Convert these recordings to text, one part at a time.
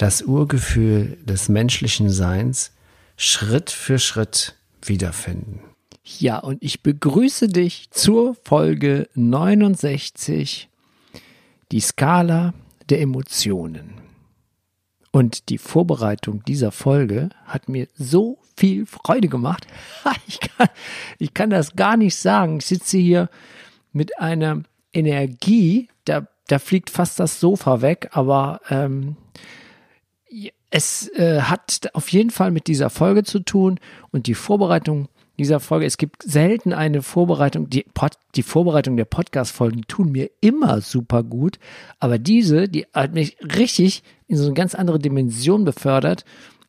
das Urgefühl des menschlichen Seins Schritt für Schritt wiederfinden. Ja, und ich begrüße dich zur Folge 69, die Skala der Emotionen. Und die Vorbereitung dieser Folge hat mir so viel Freude gemacht. Ich kann, ich kann das gar nicht sagen. Ich sitze hier mit einer Energie, da, da fliegt fast das Sofa weg, aber ähm, es äh, hat auf jeden Fall mit dieser Folge zu tun und die Vorbereitung dieser Folge. Es gibt selten eine Vorbereitung. Die, Pod, die Vorbereitung der Podcast-Folgen tun mir immer super gut, aber diese, die hat mich richtig in so eine ganz andere Dimension befördert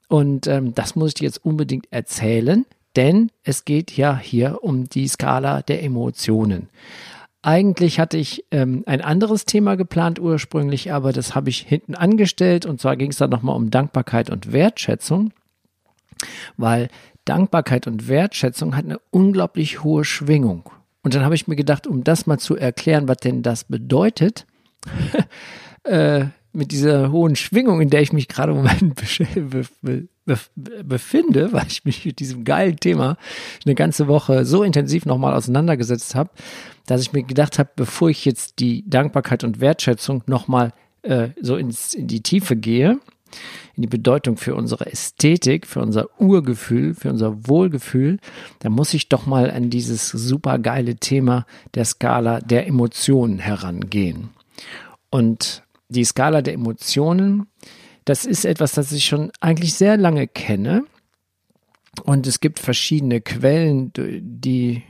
und ähm, das muss ich dir jetzt unbedingt erzählen, denn es geht ja hier um die Skala der Emotionen. Eigentlich hatte ich ähm, ein anderes Thema geplant ursprünglich, aber das habe ich hinten angestellt. Und zwar ging es dann nochmal um Dankbarkeit und Wertschätzung, weil Dankbarkeit und Wertschätzung hat eine unglaublich hohe Schwingung. Und dann habe ich mir gedacht, um das mal zu erklären, was denn das bedeutet, äh, mit dieser hohen Schwingung, in der ich mich gerade im Moment befinde, weil ich mich mit diesem geilen Thema eine ganze Woche so intensiv nochmal auseinandergesetzt habe, dass ich mir gedacht habe, bevor ich jetzt die Dankbarkeit und Wertschätzung nochmal äh, so ins, in die Tiefe gehe, in die Bedeutung für unsere Ästhetik, für unser Urgefühl, für unser Wohlgefühl, dann muss ich doch mal an dieses super geile Thema der Skala der Emotionen herangehen. Und die Skala der Emotionen, das ist etwas, das ich schon eigentlich sehr lange kenne. Und es gibt verschiedene Quellen, die,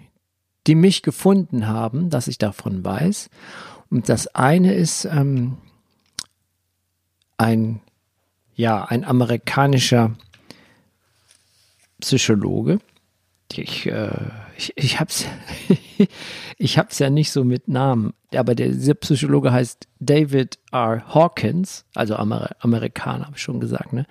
die mich gefunden haben, dass ich davon weiß. Und das eine ist ähm, ein, ja, ein amerikanischer Psychologe. Ich, äh, ich, ich hab's, ich hab's ja nicht so mit Namen, aber der, dieser Psychologe heißt David R. Hawkins, also Amer Amerikaner, habe ich schon gesagt, ne?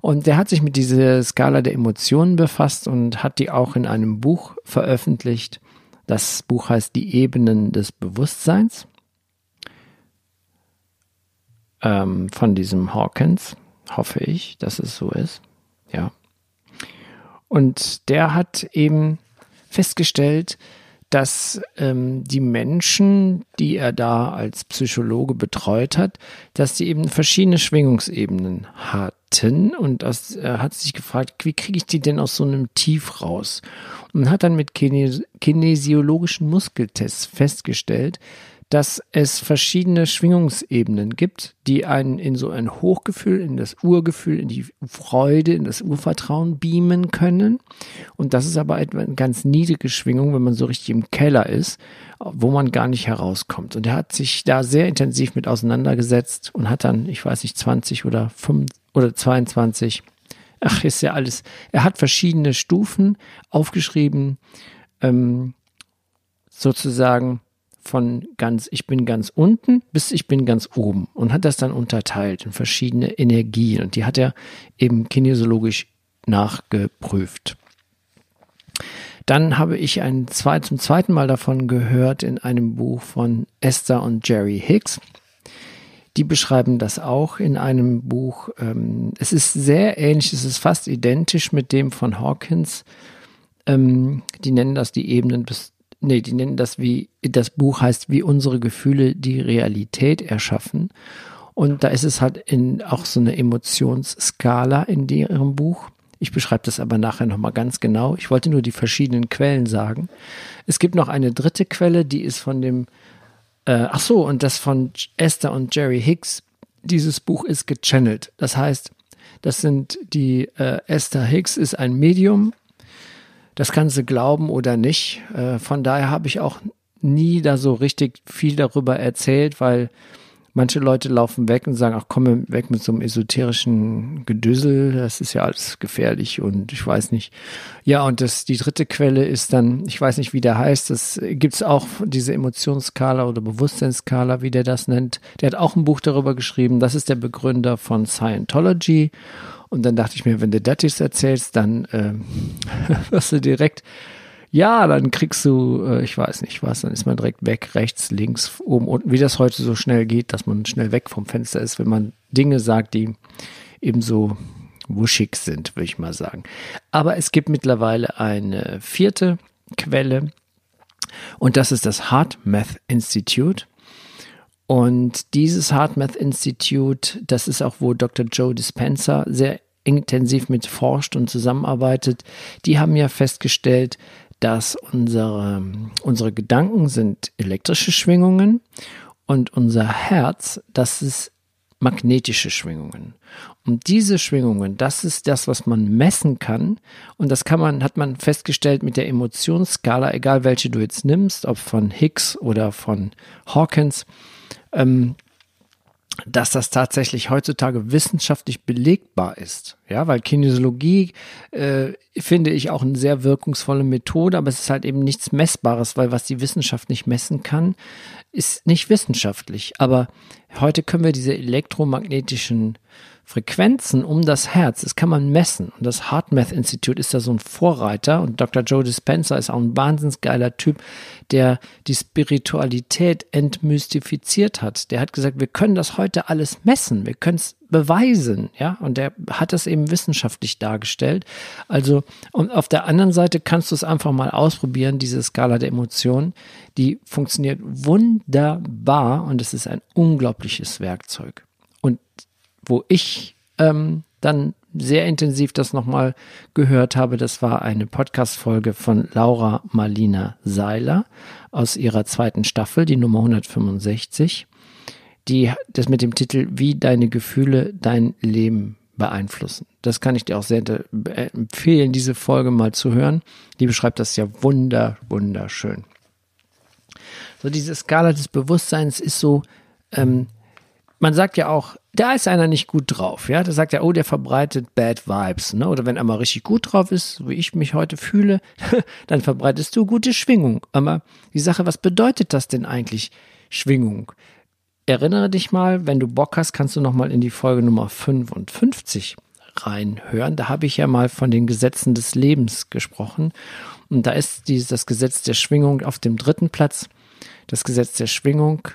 Und der hat sich mit dieser Skala der Emotionen befasst und hat die auch in einem Buch veröffentlicht. Das Buch heißt Die Ebenen des Bewusstseins ähm, von diesem Hawkins, hoffe ich, dass es so ist. Ja. Und der hat eben festgestellt, dass ähm, die Menschen, die er da als Psychologe betreut hat, dass die eben verschiedene Schwingungsebenen hatten und das, er hat sich gefragt, wie kriege ich die denn aus so einem Tief raus? Und hat dann mit kines kinesiologischen Muskeltests festgestellt, dass es verschiedene Schwingungsebenen gibt, die einen in so ein Hochgefühl, in das Urgefühl, in die Freude, in das Urvertrauen beamen können. Und das ist aber eine ganz niedrige Schwingung, wenn man so richtig im Keller ist, wo man gar nicht herauskommt. Und er hat sich da sehr intensiv mit auseinandergesetzt und hat dann, ich weiß nicht, 20 oder 5 oder 22, ach, ist ja alles. Er hat verschiedene Stufen aufgeschrieben, ähm, sozusagen, von ganz, ich bin ganz unten bis ich bin ganz oben und hat das dann unterteilt in verschiedene Energien und die hat er eben kinesiologisch nachgeprüft. Dann habe ich ein zwei, zum zweiten Mal davon gehört in einem Buch von Esther und Jerry Hicks. Die beschreiben das auch in einem Buch. Ähm, es ist sehr ähnlich, es ist fast identisch mit dem von Hawkins. Ähm, die nennen das die Ebenen bis nee, die nennen das wie, das Buch heißt, wie unsere Gefühle die Realität erschaffen. Und da ist es halt in auch so eine Emotionsskala in ihrem Buch. Ich beschreibe das aber nachher nochmal ganz genau. Ich wollte nur die verschiedenen Quellen sagen. Es gibt noch eine dritte Quelle, die ist von dem, äh, ach so, und das von Esther und Jerry Hicks. Dieses Buch ist gechannelt. Das heißt, das sind die, äh, Esther Hicks ist ein Medium das kannst du glauben oder nicht. Äh, von daher habe ich auch nie da so richtig viel darüber erzählt, weil Manche Leute laufen weg und sagen, ach komm weg mit so einem esoterischen Gedüssel, das ist ja alles gefährlich und ich weiß nicht. Ja, und das, die dritte Quelle ist dann, ich weiß nicht, wie der heißt, das gibt's auch, diese Emotionsskala oder Bewusstseinsskala, wie der das nennt. Der hat auch ein Buch darüber geschrieben, das ist der Begründer von Scientology. Und dann dachte ich mir, wenn du das jetzt erzählst, dann äh, wirst du direkt ja, dann kriegst du, äh, ich weiß nicht was, dann ist man direkt weg, rechts, links, oben, unten, wie das heute so schnell geht, dass man schnell weg vom Fenster ist, wenn man Dinge sagt, die eben so wuschig sind, würde ich mal sagen. Aber es gibt mittlerweile eine vierte Quelle und das ist das Heart Math Institute. Und dieses Heart Math Institute, das ist auch, wo Dr. Joe Dispenza sehr intensiv mit forscht und zusammenarbeitet. Die haben ja festgestellt, dass unsere, unsere Gedanken sind elektrische Schwingungen und unser Herz, das ist magnetische Schwingungen. Und diese Schwingungen, das ist das, was man messen kann. Und das kann man, hat man festgestellt mit der Emotionsskala, egal welche du jetzt nimmst, ob von Higgs oder von Hawkins. Ähm, dass das tatsächlich heutzutage wissenschaftlich belegbar ist. Ja, weil Kinesiologie äh, finde ich auch eine sehr wirkungsvolle Methode, aber es ist halt eben nichts Messbares, weil was die Wissenschaft nicht messen kann, ist nicht wissenschaftlich. Aber heute können wir diese elektromagnetischen Frequenzen um das Herz, das kann man messen. Und das HeartMath Institute ist da so ein Vorreiter und Dr. Joe Dispenza ist auch ein wahnsinnig geiler Typ, der die Spiritualität entmystifiziert hat. Der hat gesagt, wir können das heute alles messen, wir können es beweisen, ja, und der hat das eben wissenschaftlich dargestellt. Also, und auf der anderen Seite kannst du es einfach mal ausprobieren, diese Skala der Emotionen, die funktioniert wunderbar und es ist ein unglaubliches Werkzeug. Und wo ich ähm, dann sehr intensiv das nochmal gehört habe, das war eine Podcast-Folge von Laura Marlina Seiler aus ihrer zweiten Staffel, die Nummer 165, die das mit dem Titel Wie deine Gefühle dein Leben beeinflussen. Das kann ich dir auch sehr empfehlen, diese Folge mal zu hören. Die beschreibt das ja wunder, wunderschön. So diese Skala des Bewusstseins ist so, ähm, man sagt ja auch, da ist einer nicht gut drauf, ja, da sagt er, oh, der verbreitet Bad Vibes, ne? Oder wenn er mal richtig gut drauf ist, wie ich mich heute fühle, dann verbreitest du gute Schwingung. Aber die Sache, was bedeutet das denn eigentlich, Schwingung? Erinnere dich mal, wenn du Bock hast, kannst du noch mal in die Folge Nummer 55 reinhören. Da habe ich ja mal von den Gesetzen des Lebens gesprochen. Und da ist dieses, das Gesetz der Schwingung auf dem dritten Platz. Das Gesetz der Schwingung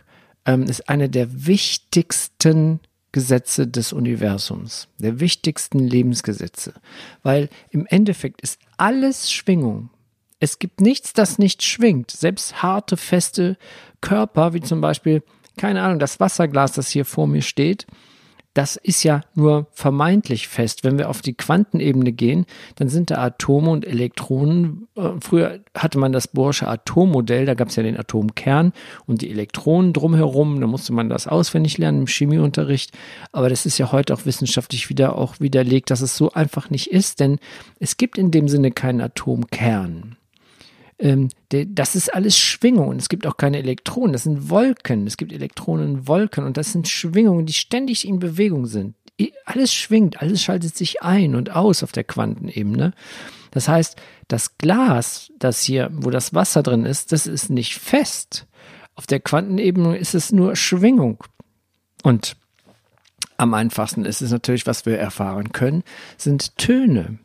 ähm, ist eine der wichtigsten Gesetze des Universums, der wichtigsten Lebensgesetze, weil im Endeffekt ist alles Schwingung. Es gibt nichts, das nicht schwingt. Selbst harte, feste Körper, wie zum Beispiel, keine Ahnung, das Wasserglas, das hier vor mir steht, das ist ja nur vermeintlich fest. Wenn wir auf die Quantenebene gehen, dann sind da Atome und Elektronen. Äh, früher hatte man das Bohrsche Atommodell, da gab es ja den Atomkern und die Elektronen drumherum. Da musste man das auswendig lernen im Chemieunterricht. Aber das ist ja heute auch wissenschaftlich wieder auch widerlegt, dass es so einfach nicht ist, denn es gibt in dem Sinne keinen Atomkern ähm, das ist alles Schwingung und es gibt auch keine Elektronen, das sind Wolken, es gibt Elektronenwolken und das sind Schwingungen, die ständig in Bewegung sind. Alles schwingt, alles schaltet sich ein und aus auf der Quantenebene. Das heißt, das Glas, das hier, wo das Wasser drin ist, das ist nicht fest. Auf der Quantenebene ist es nur Schwingung. Und am einfachsten ist es natürlich, was wir erfahren können, sind Töne.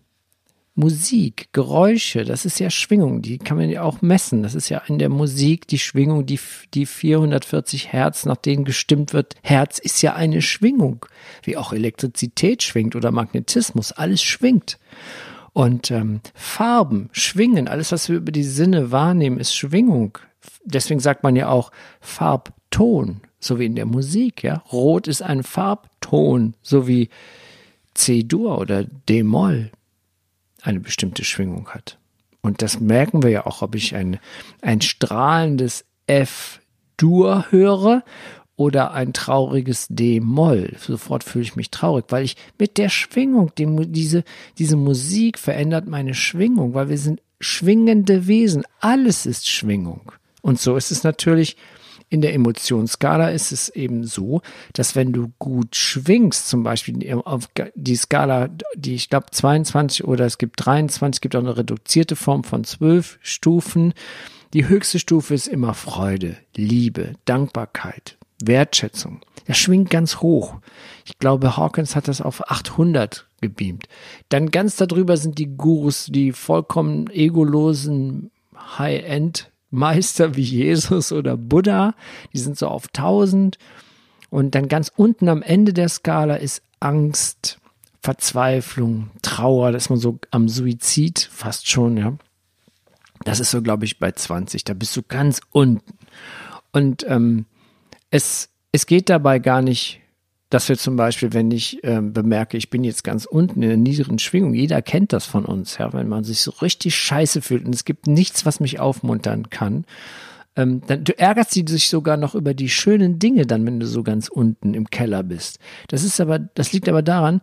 Musik, Geräusche, das ist ja Schwingung, die kann man ja auch messen. Das ist ja in der Musik die Schwingung, die, die 440 Hertz, nach denen gestimmt wird. Herz ist ja eine Schwingung, wie auch Elektrizität schwingt oder Magnetismus, alles schwingt. Und ähm, Farben, Schwingen, alles, was wir über die Sinne wahrnehmen, ist Schwingung. Deswegen sagt man ja auch Farbton, so wie in der Musik. Ja, Rot ist ein Farbton, so wie C-Dur oder D-Moll eine bestimmte Schwingung hat. Und das merken wir ja auch, ob ich ein, ein strahlendes F-Dur höre oder ein trauriges D-Moll. Sofort fühle ich mich traurig, weil ich mit der Schwingung, die, diese, diese Musik verändert meine Schwingung, weil wir sind schwingende Wesen. Alles ist Schwingung. Und so ist es natürlich in der Emotionsskala ist es eben so, dass wenn du gut schwingst, zum Beispiel auf die Skala, die ich glaube 22 oder es gibt 23, gibt auch eine reduzierte Form von 12 Stufen. Die höchste Stufe ist immer Freude, Liebe, Dankbarkeit, Wertschätzung. Das schwingt ganz hoch. Ich glaube, Hawkins hat das auf 800 gebeamt. Dann ganz darüber sind die Gurus, die vollkommen egolosen High-End Meister wie Jesus oder Buddha, die sind so auf 1000. Und dann ganz unten am Ende der Skala ist Angst, Verzweiflung, Trauer, da ist man so am Suizid fast schon, ja. Das ist so, glaube ich, bei 20. Da bist du ganz unten. Und ähm, es, es geht dabei gar nicht dass wir zum Beispiel, wenn ich äh, bemerke, ich bin jetzt ganz unten in der niederen Schwingung, jeder kennt das von uns, ja, wenn man sich so richtig scheiße fühlt und es gibt nichts, was mich aufmuntern kann, ähm, dann du ärgerst dich sogar noch über die schönen Dinge dann, wenn du so ganz unten im Keller bist. Das ist aber, das liegt aber daran,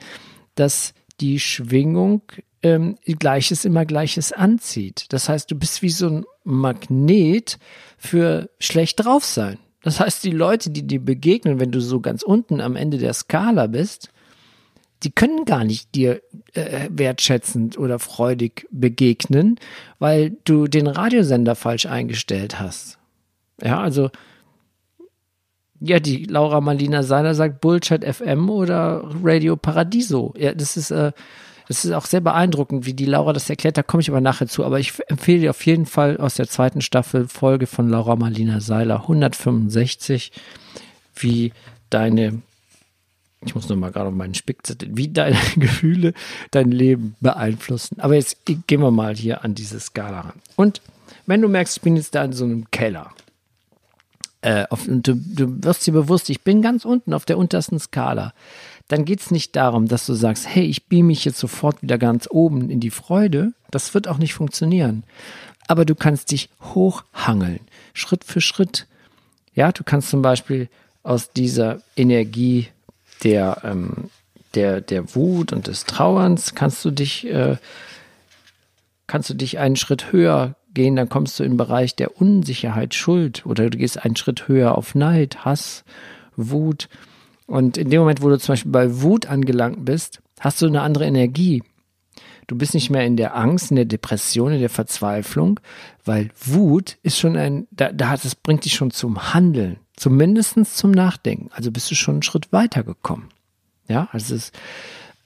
dass die Schwingung ähm, Gleiches immer Gleiches anzieht. Das heißt, du bist wie so ein Magnet für schlecht drauf sein. Das heißt, die Leute, die dir begegnen, wenn du so ganz unten am Ende der Skala bist, die können gar nicht dir äh, wertschätzend oder freudig begegnen, weil du den Radiosender falsch eingestellt hast. Ja, also ja, die Laura Marlina Seiler sagt Bullshit FM oder Radio Paradiso. Ja, das ist äh, das ist auch sehr beeindruckend, wie die Laura das erklärt, da komme ich aber nachher zu. Aber ich empfehle dir auf jeden Fall aus der zweiten Staffel Folge von Laura Marlina Seiler 165, wie deine, ich muss nur gerade auf meinen Spickzettel, wie deine Gefühle dein Leben beeinflussen. Aber jetzt gehen wir mal hier an diese Skala ran. Und wenn du merkst, ich bin jetzt da in so einem Keller, äh, auf, du, du wirst dir bewusst, ich bin ganz unten auf der untersten Skala dann geht es nicht darum, dass du sagst, hey, ich beam mich jetzt sofort wieder ganz oben in die Freude. Das wird auch nicht funktionieren. Aber du kannst dich hochhangeln, Schritt für Schritt. Ja, du kannst zum Beispiel aus dieser Energie der, ähm, der, der Wut und des Trauerns kannst du dich, äh, kannst du dich einen Schritt höher gehen, dann kommst du im Bereich der Unsicherheit, Schuld oder du gehst einen Schritt höher auf Neid, Hass, Wut. Und in dem Moment, wo du zum Beispiel bei Wut angelangt bist, hast du eine andere Energie. Du bist nicht mehr in der Angst, in der Depression, in der Verzweiflung, weil Wut ist schon ein, da, da hat, das bringt dich schon zum Handeln, zumindest zum Nachdenken. Also bist du schon einen Schritt weiter gekommen. Ja, also es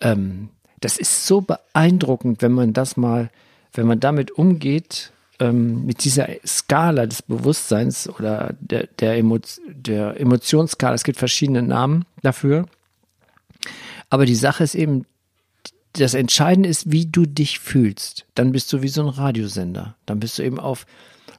ähm, das ist so beeindruckend, wenn man das mal, wenn man damit umgeht, ähm, mit dieser Skala des Bewusstseins oder der, der, Emo der Emotionsskala, es gibt verschiedene Namen dafür. Aber die Sache ist eben, das Entscheidende ist, wie du dich fühlst. Dann bist du wie so ein Radiosender. Dann bist du eben auf,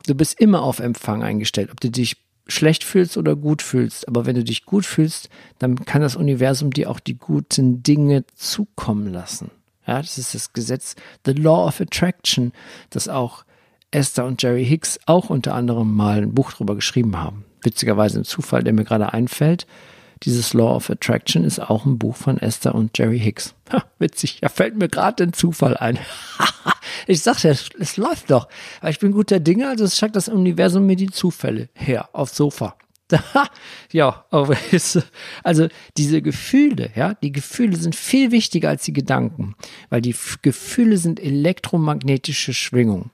du bist immer auf Empfang eingestellt, ob du dich schlecht fühlst oder gut fühlst. Aber wenn du dich gut fühlst, dann kann das Universum dir auch die guten Dinge zukommen lassen. Ja, das ist das Gesetz, the Law of Attraction, das auch Esther und Jerry Hicks auch unter anderem mal ein Buch drüber geschrieben haben. Witzigerweise ein Zufall, der mir gerade einfällt. Dieses Law of Attraction ist auch ein Buch von Esther und Jerry Hicks. Ha, witzig, da fällt mir gerade ein Zufall ein. ich sagte, es, es läuft doch. Aber ich bin guter Dinge, also es schickt das Universum mir die Zufälle her aufs Sofa. ja, also diese Gefühle, ja, die Gefühle sind viel wichtiger als die Gedanken, weil die Gefühle sind elektromagnetische Schwingungen.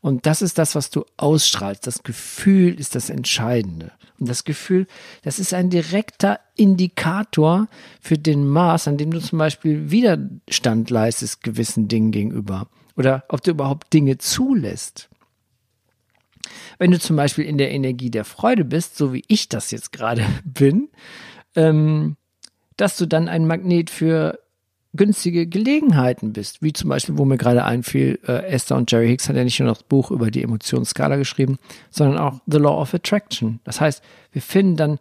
Und das ist das, was du ausstrahlst. Das Gefühl ist das Entscheidende. Und das Gefühl, das ist ein direkter Indikator für den Maß, an dem du zum Beispiel Widerstand leistest gewissen Dingen gegenüber. Oder ob du überhaupt Dinge zulässt. Wenn du zum Beispiel in der Energie der Freude bist, so wie ich das jetzt gerade bin, ähm, dass du dann ein Magnet für günstige Gelegenheiten bist, wie zum Beispiel, wo mir gerade einfiel, äh, Esther und Jerry Hicks hat ja nicht nur das Buch über die Emotionsskala geschrieben, sondern auch The Law of Attraction. Das heißt, wir finden dann,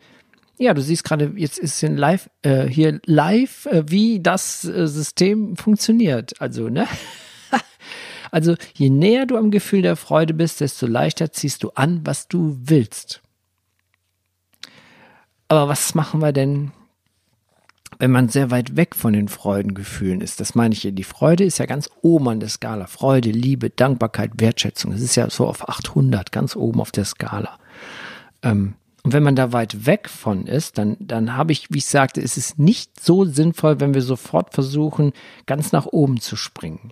ja, du siehst gerade, jetzt ist hier live, äh, hier live, äh, wie das äh, System funktioniert. Also, ne? also, je näher du am Gefühl der Freude bist, desto leichter ziehst du an, was du willst. Aber was machen wir denn wenn man sehr weit weg von den Freudengefühlen ist. Das meine ich hier. Die Freude ist ja ganz oben an der Skala. Freude, Liebe, Dankbarkeit, Wertschätzung. Es ist ja so auf 800, ganz oben auf der Skala. Ähm, Und wenn man da weit weg von ist, dann, dann habe ich, wie ich sagte, ist es nicht so sinnvoll, wenn wir sofort versuchen, ganz nach oben zu springen.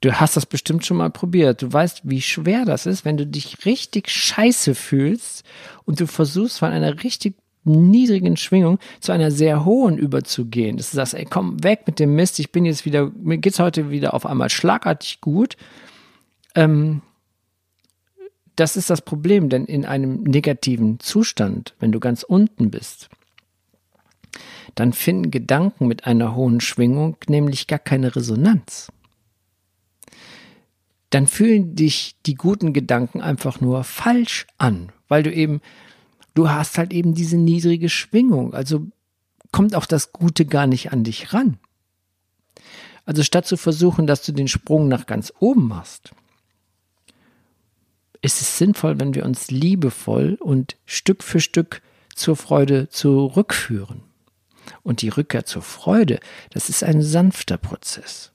Du hast das bestimmt schon mal probiert. Du weißt, wie schwer das ist, wenn du dich richtig scheiße fühlst und du versuchst von einer richtig niedrigen Schwingung zu einer sehr hohen überzugehen. Dass du sagst, ey, komm weg mit dem Mist, ich bin jetzt wieder, mir geht's heute wieder auf einmal schlagartig gut. Ähm, das ist das Problem, denn in einem negativen Zustand, wenn du ganz unten bist, dann finden Gedanken mit einer hohen Schwingung nämlich gar keine Resonanz. Dann fühlen dich die guten Gedanken einfach nur falsch an, weil du eben du hast halt eben diese niedrige Schwingung. Also kommt auch das Gute gar nicht an dich ran. Also statt zu versuchen, dass du den Sprung nach ganz oben machst, ist es sinnvoll, wenn wir uns liebevoll und Stück für Stück zur Freude zurückführen. Und die Rückkehr zur Freude, das ist ein sanfter Prozess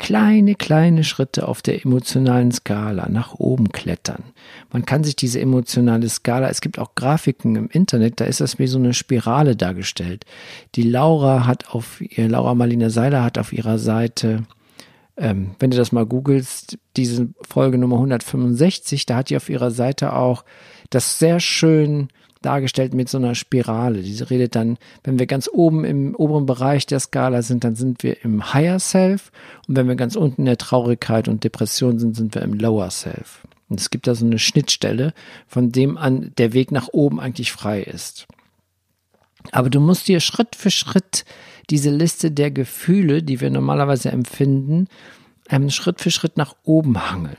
kleine, kleine Schritte auf der emotionalen Skala nach oben klettern. Man kann sich diese emotionale Skala, es gibt auch Grafiken im Internet, da ist das wie so eine Spirale dargestellt. Die Laura hat auf ihr, Laura Marlina Seiler hat auf ihrer Seite, ähm, wenn du das mal googelst, diese Folge Nummer 165, da hat die auf ihrer Seite auch das sehr schön dargestellt mit so einer Spirale. Diese redet dann, wenn wir ganz oben im oberen Bereich der Skala sind, dann sind wir im Higher Self und wenn wir ganz unten in der Traurigkeit und Depression sind, sind wir im Lower Self. Und es gibt da so eine Schnittstelle, von dem an der Weg nach oben eigentlich frei ist. Aber du musst dir Schritt für Schritt diese Liste der Gefühle, die wir normalerweise empfinden, ähm, Schritt für Schritt nach oben hangeln.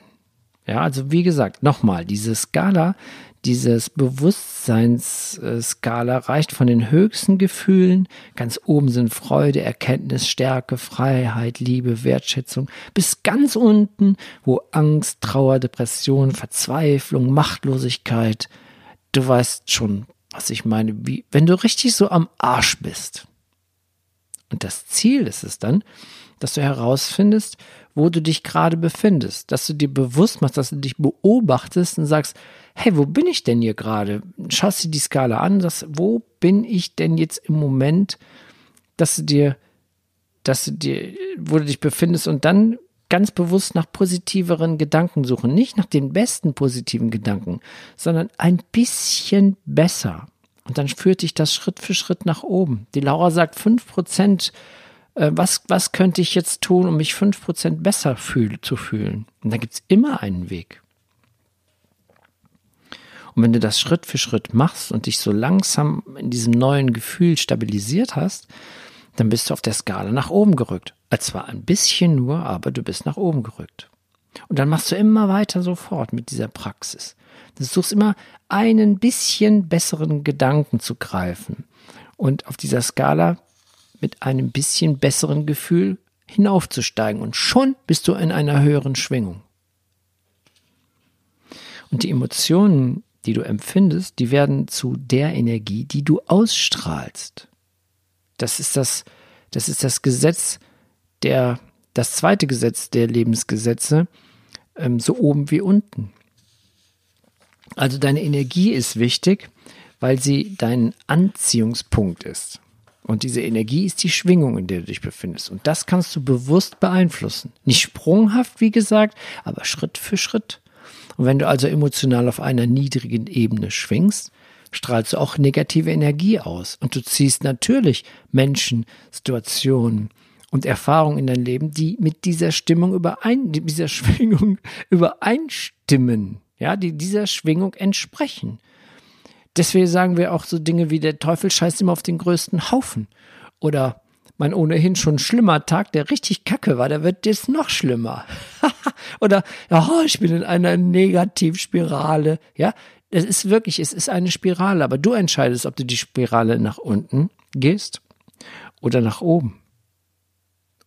Ja, also wie gesagt, nochmal, diese Skala, dieses Bewusstseinsskala reicht von den höchsten Gefühlen, ganz oben sind Freude, Erkenntnis, Stärke, Freiheit, Liebe, Wertschätzung, bis ganz unten, wo Angst, Trauer, Depression, Verzweiflung, Machtlosigkeit, du weißt schon, was ich meine, wie, wenn du richtig so am Arsch bist. Und das Ziel ist es dann, dass du herausfindest, wo du dich gerade befindest, dass du dir bewusst machst, dass du dich beobachtest und sagst, hey, wo bin ich denn hier gerade? Schaust dir die Skala an, sagst, wo bin ich denn jetzt im Moment, dass du dir, dass du dir, wo du dich befindest und dann ganz bewusst nach positiveren Gedanken suchen. Nicht nach den besten positiven Gedanken, sondern ein bisschen besser. Und dann führt dich das Schritt für Schritt nach oben. Die Laura sagt, fünf Prozent äh, was, was könnte ich jetzt tun, um mich fünf Prozent besser fühl, zu fühlen? Und da gibt es immer einen Weg. Und wenn du das Schritt für Schritt machst und dich so langsam in diesem neuen Gefühl stabilisiert hast, dann bist du auf der Skala nach oben gerückt. Zwar ein bisschen nur, aber du bist nach oben gerückt. Und dann machst du immer weiter so fort mit dieser Praxis. Du suchst immer einen bisschen besseren Gedanken zu greifen. Und auf dieser Skala mit einem bisschen besseren Gefühl hinaufzusteigen. Und schon bist du in einer höheren Schwingung. Und die Emotionen, die du empfindest, die werden zu der Energie, die du ausstrahlst. Das ist das, das ist das Gesetz der, das zweite Gesetz der Lebensgesetze, ähm, so oben wie unten. Also deine Energie ist wichtig, weil sie dein Anziehungspunkt ist. Und diese Energie ist die Schwingung, in der du dich befindest. Und das kannst du bewusst beeinflussen. Nicht sprunghaft, wie gesagt, aber Schritt für Schritt. Und wenn du also emotional auf einer niedrigen Ebene schwingst, strahlst du auch negative Energie aus. Und du ziehst natürlich Menschen, Situationen und Erfahrungen in dein Leben, die mit dieser Stimmung überein, dieser Schwingung übereinstimmen. Ja, die dieser Schwingung entsprechen. Deswegen sagen wir auch so Dinge wie der Teufel scheißt immer auf den größten Haufen. Oder mein ohnehin schon schlimmer Tag, der richtig kacke war, der wird jetzt noch schlimmer. Oder, oh, ich bin in einer Negativspirale. Ja, es ist wirklich, es ist eine Spirale, aber du entscheidest, ob du die Spirale nach unten gehst oder nach oben.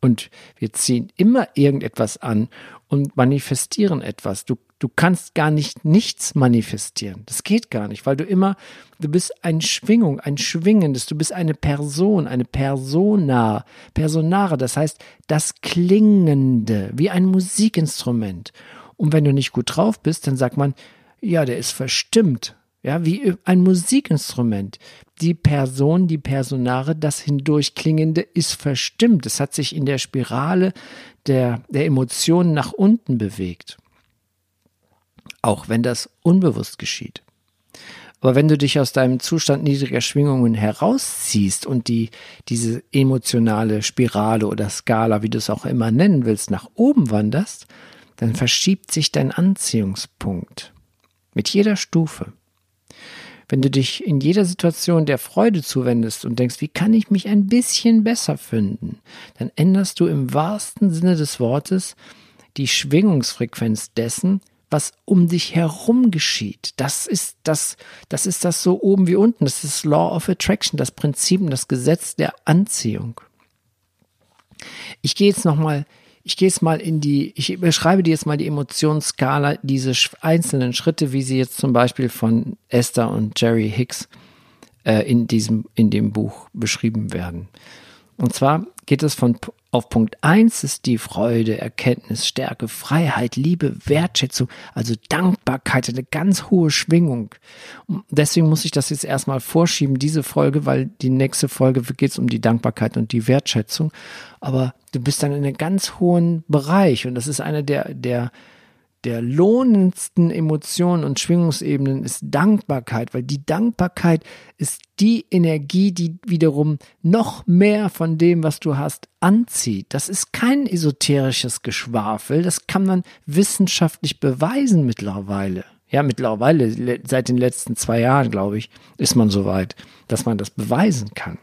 Und wir ziehen immer irgendetwas an und manifestieren etwas. Du, du kannst gar nicht nichts manifestieren. Das geht gar nicht, weil du immer, du bist eine Schwingung, ein Schwingendes, du bist eine Person, eine Persona, Personare, das heißt das Klingende, wie ein Musikinstrument. Und wenn du nicht gut drauf bist, dann sagt man, Ja, der ist verstimmt. Ja, wie ein Musikinstrument. Die Person, die Personare, das Hindurchklingende ist verstimmt. Es hat sich in der Spirale der, der Emotionen nach unten bewegt. Auch wenn das unbewusst geschieht. Aber wenn du dich aus deinem Zustand niedriger Schwingungen herausziehst und die, diese emotionale Spirale oder Skala, wie du es auch immer nennen willst, nach oben wanderst, dann verschiebt sich dein Anziehungspunkt. Mit jeder Stufe. Wenn du dich in jeder Situation der Freude zuwendest und denkst, wie kann ich mich ein bisschen besser finden, dann änderst du im wahrsten Sinne des Wortes die Schwingungsfrequenz dessen, was um dich herum geschieht. Das ist das, das ist das so oben wie unten. Das ist Law of Attraction, das Prinzip, das Gesetz der Anziehung. Ich gehe jetzt nochmal, ich gehe jetzt mal in die, ich beschreibe dir jetzt mal die Emotionsskala, diese einzelnen Schritte, wie sie jetzt zum Beispiel von Esther und Jerry Hicks äh, in diesem, in dem Buch beschrieben werden. Und zwar geht es von auf Punkt 1 ist die Freude, Erkenntnis, Stärke, Freiheit, Liebe, Wertschätzung, also Dankbarkeit, eine ganz hohe Schwingung. Deswegen muss ich das jetzt erstmal vorschieben, diese Folge, weil die nächste Folge geht es um die Dankbarkeit und die Wertschätzung. Aber du bist dann in einem ganz hohen Bereich und das ist einer der, der der lohnendsten Emotionen und Schwingungsebenen ist Dankbarkeit, weil die Dankbarkeit ist die Energie, die wiederum noch mehr von dem, was du hast, anzieht. Das ist kein esoterisches Geschwafel, das kann man wissenschaftlich beweisen mittlerweile. Ja, mittlerweile, seit den letzten zwei Jahren, glaube ich, ist man so weit, dass man das beweisen kann.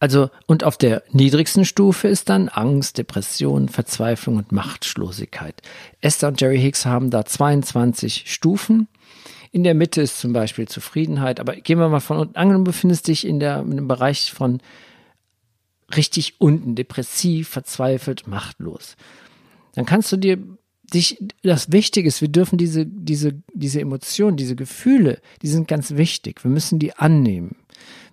Also, und auf der niedrigsten Stufe ist dann Angst, Depression, Verzweiflung und Machtlosigkeit. Esther und Jerry Hicks haben da 22 Stufen. In der Mitte ist zum Beispiel Zufriedenheit, aber gehen wir mal von unten an, du befindest dich in, der, in dem Bereich von richtig unten, depressiv, verzweifelt, machtlos. Dann kannst du dir dich, das Wichtige ist, wir dürfen diese, diese, diese Emotionen, diese Gefühle, die sind ganz wichtig. Wir müssen die annehmen.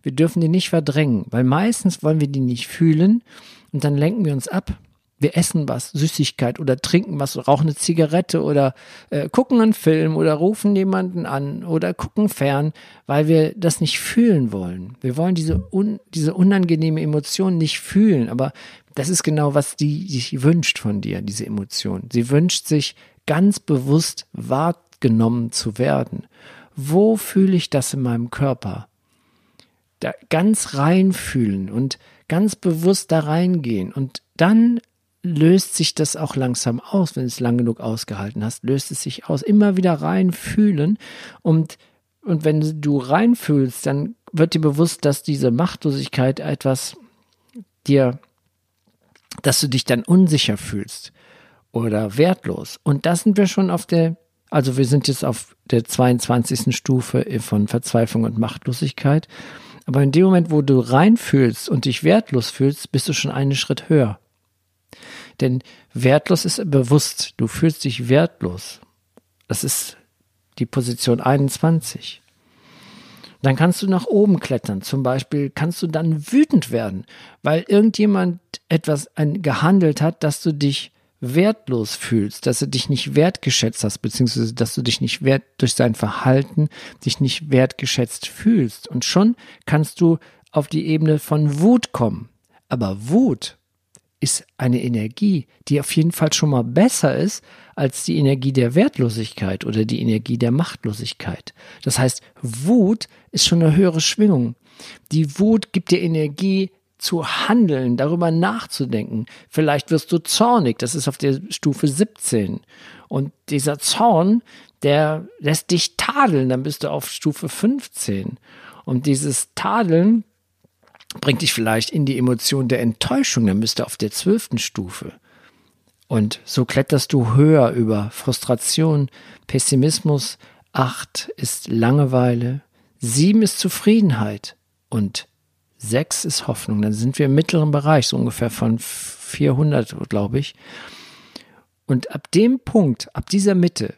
Wir dürfen die nicht verdrängen, weil meistens wollen wir die nicht fühlen und dann lenken wir uns ab. Wir essen was, Süßigkeit oder trinken was, rauchen eine Zigarette oder äh, gucken einen Film oder rufen jemanden an oder gucken fern, weil wir das nicht fühlen wollen. Wir wollen diese, un, diese unangenehme Emotion nicht fühlen, aber das ist genau, was die sich wünscht von dir, diese Emotion. Sie wünscht sich ganz bewusst wahrgenommen zu werden. Wo fühle ich das in meinem Körper? Da ganz reinfühlen und ganz bewusst da reingehen. Und dann löst sich das auch langsam aus, wenn du es lang genug ausgehalten hast, löst es sich aus. Immer wieder reinfühlen und, und wenn du reinfühlst, dann wird dir bewusst, dass diese Machtlosigkeit etwas dir, dass du dich dann unsicher fühlst oder wertlos. Und da sind wir schon auf der, also wir sind jetzt auf der 22. Stufe von Verzweiflung und Machtlosigkeit. Aber in dem Moment, wo du reinfühlst und dich wertlos fühlst, bist du schon einen Schritt höher. Denn wertlos ist bewusst. Du fühlst dich wertlos. Das ist die Position 21. Dann kannst du nach oben klettern. Zum Beispiel kannst du dann wütend werden, weil irgendjemand etwas gehandelt hat, dass du dich wertlos fühlst, dass du dich nicht wertgeschätzt hast, beziehungsweise dass du dich nicht wert durch sein Verhalten dich nicht wertgeschätzt fühlst. Und schon kannst du auf die Ebene von Wut kommen. Aber Wut ist eine Energie, die auf jeden Fall schon mal besser ist als die Energie der Wertlosigkeit oder die Energie der Machtlosigkeit. Das heißt, Wut ist schon eine höhere Schwingung. Die Wut gibt dir Energie, zu handeln, darüber nachzudenken. Vielleicht wirst du zornig, das ist auf der Stufe 17. Und dieser Zorn, der lässt dich tadeln, dann bist du auf Stufe 15. Und dieses Tadeln bringt dich vielleicht in die Emotion der Enttäuschung, dann bist du auf der zwölften Stufe. Und so kletterst du höher über Frustration, Pessimismus, acht ist Langeweile, sieben ist Zufriedenheit und Sechs ist Hoffnung. Dann sind wir im mittleren Bereich, so ungefähr von 400, glaube ich. Und ab dem Punkt, ab dieser Mitte,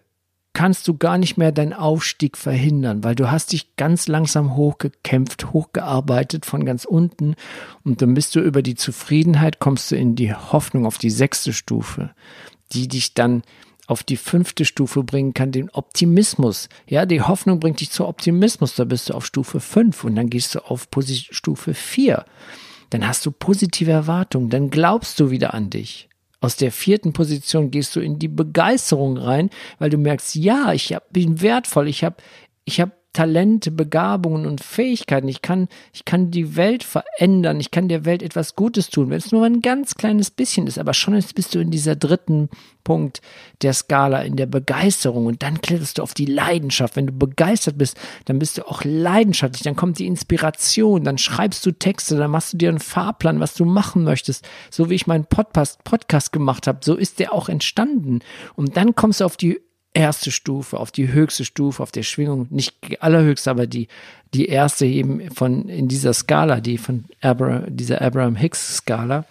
kannst du gar nicht mehr deinen Aufstieg verhindern, weil du hast dich ganz langsam hochgekämpft, hochgearbeitet von ganz unten und dann bist du über die Zufriedenheit, kommst du in die Hoffnung auf die sechste Stufe, die dich dann auf die fünfte Stufe bringen kann, den Optimismus. Ja, die Hoffnung bringt dich zu Optimismus. Da bist du auf Stufe 5 und dann gehst du auf Stufe 4. Dann hast du positive Erwartungen. Dann glaubst du wieder an dich. Aus der vierten Position gehst du in die Begeisterung rein, weil du merkst, ja, ich hab, bin wertvoll, ich habe ich hab Talente, Begabungen und Fähigkeiten. Ich kann, ich kann die Welt verändern. Ich kann der Welt etwas Gutes tun, wenn es nur ein ganz kleines bisschen ist. Aber schon bist du in dieser dritten Punkt der Skala, in der Begeisterung. Und dann kletterst du auf die Leidenschaft. Wenn du begeistert bist, dann bist du auch leidenschaftlich. Dann kommt die Inspiration. Dann schreibst du Texte. Dann machst du dir einen Fahrplan, was du machen möchtest. So wie ich meinen Podcast, Podcast gemacht habe, so ist der auch entstanden. Und dann kommst du auf die erste Stufe, auf die höchste Stufe, auf der Schwingung, nicht die allerhöchste, aber die, die erste eben von in dieser Skala, die von Abraham, dieser Abraham Hicks Skala,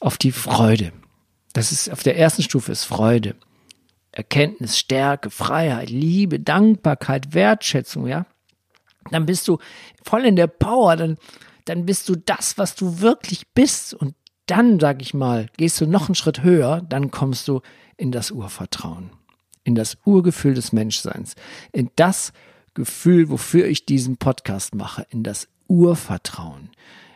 auf die Freude. Das ist auf der ersten Stufe ist Freude. Erkenntnis, Stärke, Freiheit, Liebe, Dankbarkeit, Wertschätzung, ja. Dann bist du voll in der Power, dann, dann bist du das, was du wirklich bist. Und dann, sag ich mal, gehst du noch einen Schritt höher, dann kommst du in das Urvertrauen in das Urgefühl des Menschseins, in das Gefühl, wofür ich diesen Podcast mache, in das Urvertrauen.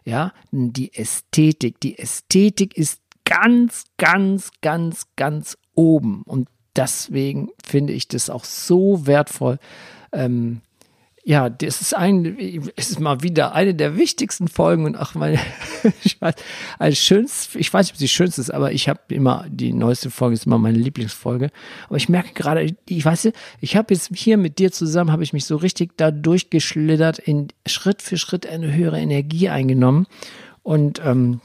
Ja, die Ästhetik. Die Ästhetik ist ganz, ganz, ganz, ganz oben. Und deswegen finde ich das auch so wertvoll, ähm, ja, das ist ein, ist mal wieder eine der wichtigsten Folgen und auch meine, ich weiß, als schönst, ich weiß nicht, ob sie schönste ist, aber ich habe immer, die neueste Folge ist immer meine Lieblingsfolge. Aber ich merke gerade, ich weiß, ich habe jetzt hier mit dir zusammen, habe ich mich so richtig da durchgeschlittert, in Schritt für Schritt eine höhere Energie eingenommen und, ähm,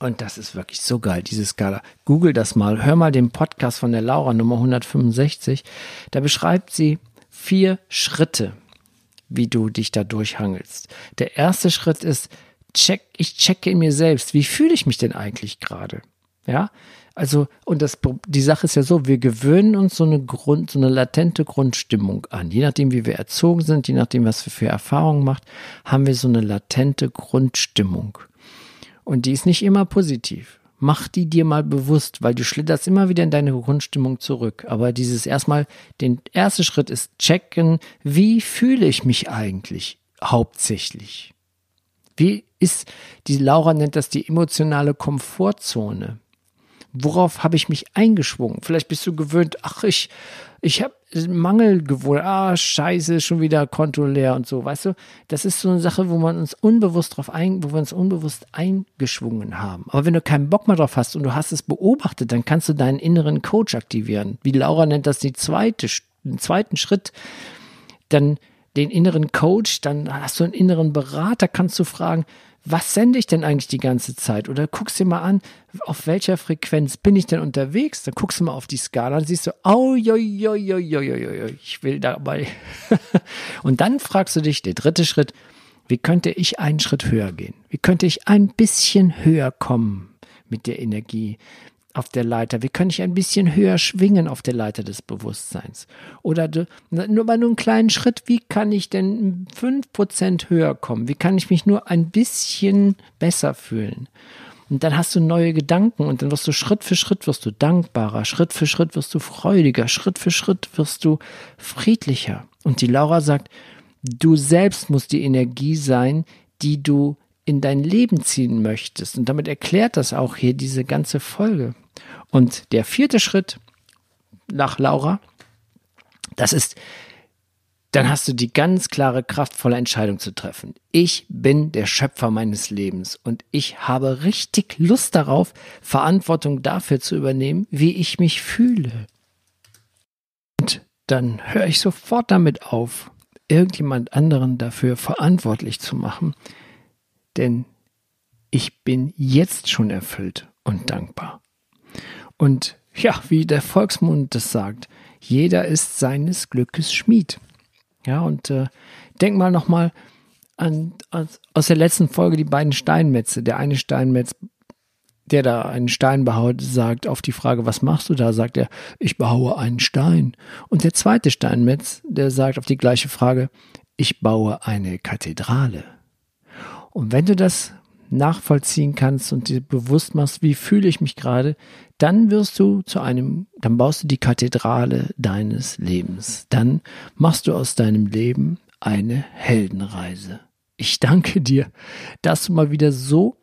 und das ist wirklich so geil, diese Skala. Google das mal, hör mal den Podcast von der Laura Nummer 165. Da beschreibt sie, vier Schritte, wie du dich da durchhangelst. Der erste Schritt ist, check, ich checke in mir selbst, wie fühle ich mich denn eigentlich gerade? Ja, also, und das, die Sache ist ja so, wir gewöhnen uns so eine Grund, so eine latente Grundstimmung an. Je nachdem, wie wir erzogen sind, je nachdem, was wir für Erfahrungen macht, haben wir so eine latente Grundstimmung. Und die ist nicht immer positiv mach die dir mal bewusst, weil du schlitterst immer wieder in deine Grundstimmung zurück. Aber dieses erstmal, den erste Schritt ist checken, wie fühle ich mich eigentlich hauptsächlich? Wie ist, die Laura nennt das die emotionale Komfortzone. Worauf habe ich mich eingeschwungen? Vielleicht bist du gewöhnt, ach, ich, ich habe Mangel gewohnt, ah, scheiße, schon wieder Konto leer und so, weißt du? Das ist so eine Sache, wo man uns unbewusst drauf ein, wo wir uns unbewusst eingeschwungen haben. Aber wenn du keinen Bock mehr drauf hast und du hast es beobachtet, dann kannst du deinen inneren Coach aktivieren. Wie Laura nennt das die zweite, den zweiten Schritt. Dann den inneren Coach, dann hast du einen inneren Berater, kannst du fragen, was sende ich denn eigentlich die ganze Zeit? Oder guckst dir mal an, auf welcher Frequenz bin ich denn unterwegs? Dann guckst du mal auf die Skala und siehst du, oh, jo, jo, jo, jo, jo, jo, ich will dabei. und dann fragst du dich, der dritte Schritt, wie könnte ich einen Schritt höher gehen? Wie könnte ich ein bisschen höher kommen mit der Energie? Auf der Leiter? Wie kann ich ein bisschen höher schwingen auf der Leiter des Bewusstseins? Oder nur bei nur einem kleinen Schritt, wie kann ich denn fünf Prozent höher kommen? Wie kann ich mich nur ein bisschen besser fühlen? Und dann hast du neue Gedanken und dann wirst du Schritt für Schritt wirst du dankbarer, Schritt für Schritt wirst du freudiger, Schritt für Schritt wirst du friedlicher. Und die Laura sagt, du selbst musst die Energie sein, die du in dein Leben ziehen möchtest. Und damit erklärt das auch hier diese ganze Folge. Und der vierte Schritt nach Laura, das ist, dann hast du die ganz klare, kraftvolle Entscheidung zu treffen. Ich bin der Schöpfer meines Lebens und ich habe richtig Lust darauf, Verantwortung dafür zu übernehmen, wie ich mich fühle. Und dann höre ich sofort damit auf, irgendjemand anderen dafür verantwortlich zu machen, denn ich bin jetzt schon erfüllt und dankbar. Und ja, wie der Volksmund das sagt, jeder ist seines Glückes Schmied. Ja, und äh, denk mal nochmal an, an, aus der letzten Folge die beiden Steinmetze. Der eine Steinmetz, der da einen Stein behaut, sagt auf die Frage, was machst du da? Sagt er, ich behaue einen Stein. Und der zweite Steinmetz, der sagt auf die gleiche Frage, ich baue eine Kathedrale. Und wenn du das nachvollziehen kannst und dir bewusst machst, wie fühle ich mich gerade, dann wirst du zu einem, dann baust du die Kathedrale deines Lebens. Dann machst du aus deinem Leben eine Heldenreise. Ich danke dir, dass du mal wieder so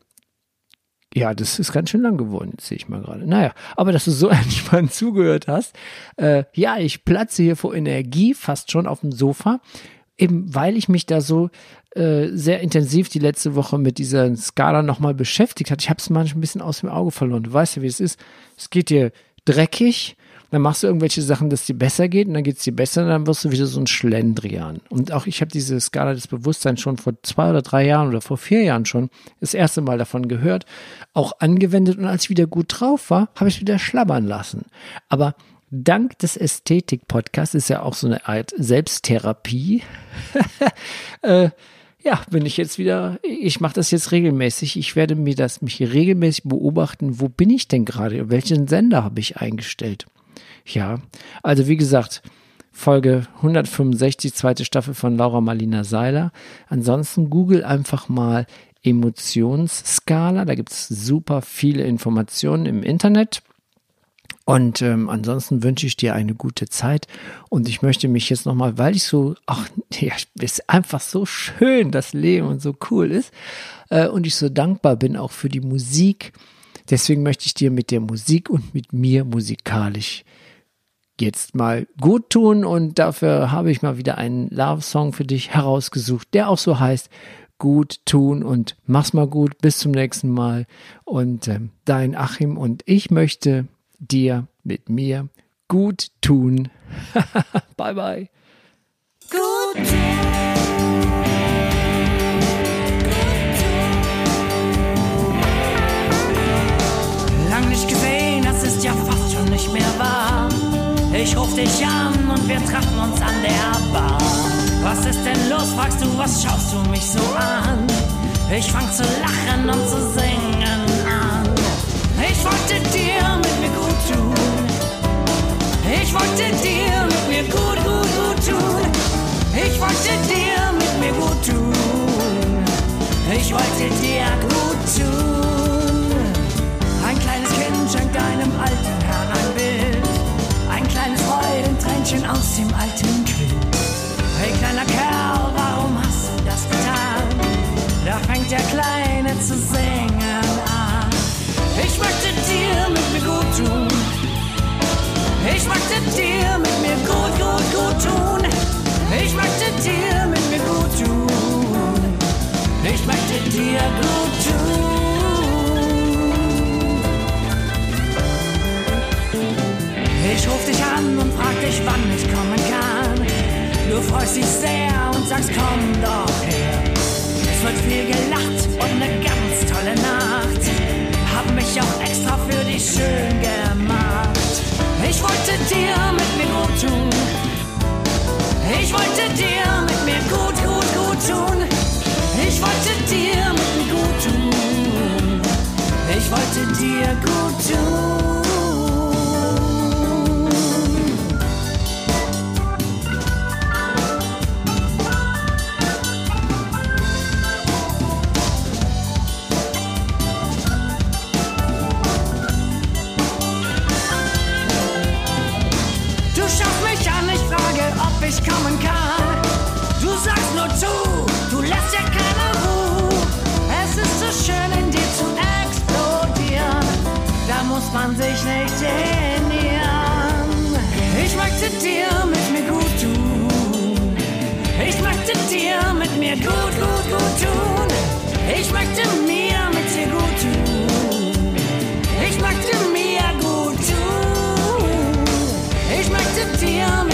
ja, das ist ganz schön lang geworden, jetzt sehe ich mal gerade. Naja, aber dass du so entspannt zugehört hast. Äh, ja, ich platze hier vor Energie fast schon auf dem Sofa, eben weil ich mich da so äh, sehr intensiv die letzte Woche mit dieser Skala nochmal beschäftigt hat. Ich habe es manchmal ein bisschen aus dem Auge verloren. Du weißt ja, wie es ist. Es geht dir dreckig, dann machst du irgendwelche Sachen, dass dir besser geht und dann geht es dir besser und dann wirst du wieder so ein Schlendrian. Und auch ich habe diese Skala des Bewusstseins schon vor zwei oder drei Jahren oder vor vier Jahren schon das erste Mal davon gehört, auch angewendet und als ich wieder gut drauf war, habe ich wieder schlabbern lassen. Aber dank des Ästhetik-Podcasts ist ja auch so eine Art Selbsttherapie. äh, ja, bin ich jetzt wieder, ich mache das jetzt regelmäßig. Ich werde mir das, mich regelmäßig beobachten, wo bin ich denn gerade? Welchen Sender habe ich eingestellt? Ja, also wie gesagt, Folge 165, zweite Staffel von Laura Marlina Seiler. Ansonsten google einfach mal Emotionsskala. Da gibt es super viele Informationen im Internet. Und ähm, ansonsten wünsche ich dir eine gute Zeit. Und ich möchte mich jetzt nochmal, weil ich so, ach, ja, es ist einfach so schön, das Leben und so cool ist. Äh, und ich so dankbar bin auch für die Musik. Deswegen möchte ich dir mit der Musik und mit mir musikalisch jetzt mal gut tun und dafür habe ich mal wieder einen Love-Song für dich herausgesucht, der auch so heißt, gut tun und mach's mal gut, bis zum nächsten Mal und äh, dein Achim und ich möchte dir mit mir gut tun. bye bye. Gut. Lang nicht gesehen, das ist ja fast schon nicht mehr wahr. Ich ruf dich an und wir treffen uns an der Bar. Was ist denn los, fragst du, was schaust du mich so an? Ich fang zu lachen und zu singen an. Ich wollte dir tun. Ich wollte dir mit mir gut, gut, gut tun. Ich wollte dir mit mir gut tun. Ich wollte dir gut tun. Ein kleines Kind schenkt deinem alten Herrn ein Bild. Ein kleines Freudentränchen aus dem alten Quill. Hey kleiner Kerl, warum hast du das getan? Da fängt der Kleine zu singen an. Ich möchte dir mit mir gut tun. Ich möchte dir mit mir gut, gut, gut tun. Ich möchte dir mit mir gut tun. Ich möchte dir gut tun. Ich ruf dich an und frag dich, wann ich kommen kann. Du freust dich sehr und sagst, komm doch her. Es wird viel gelacht und eine ganz tolle Nacht. Hab mich auch extra für dich schön gemacht. Ich wollte dir mit mir gut tun. Ich wollte dir mit mir gut, gut, gut tun. Ich wollte dir mit mir gut tun. Ich wollte dir gut tun. tun. Ich möchte mir mit dir gut tun. Ich möchte mir gut tun. Ich möchte dir mit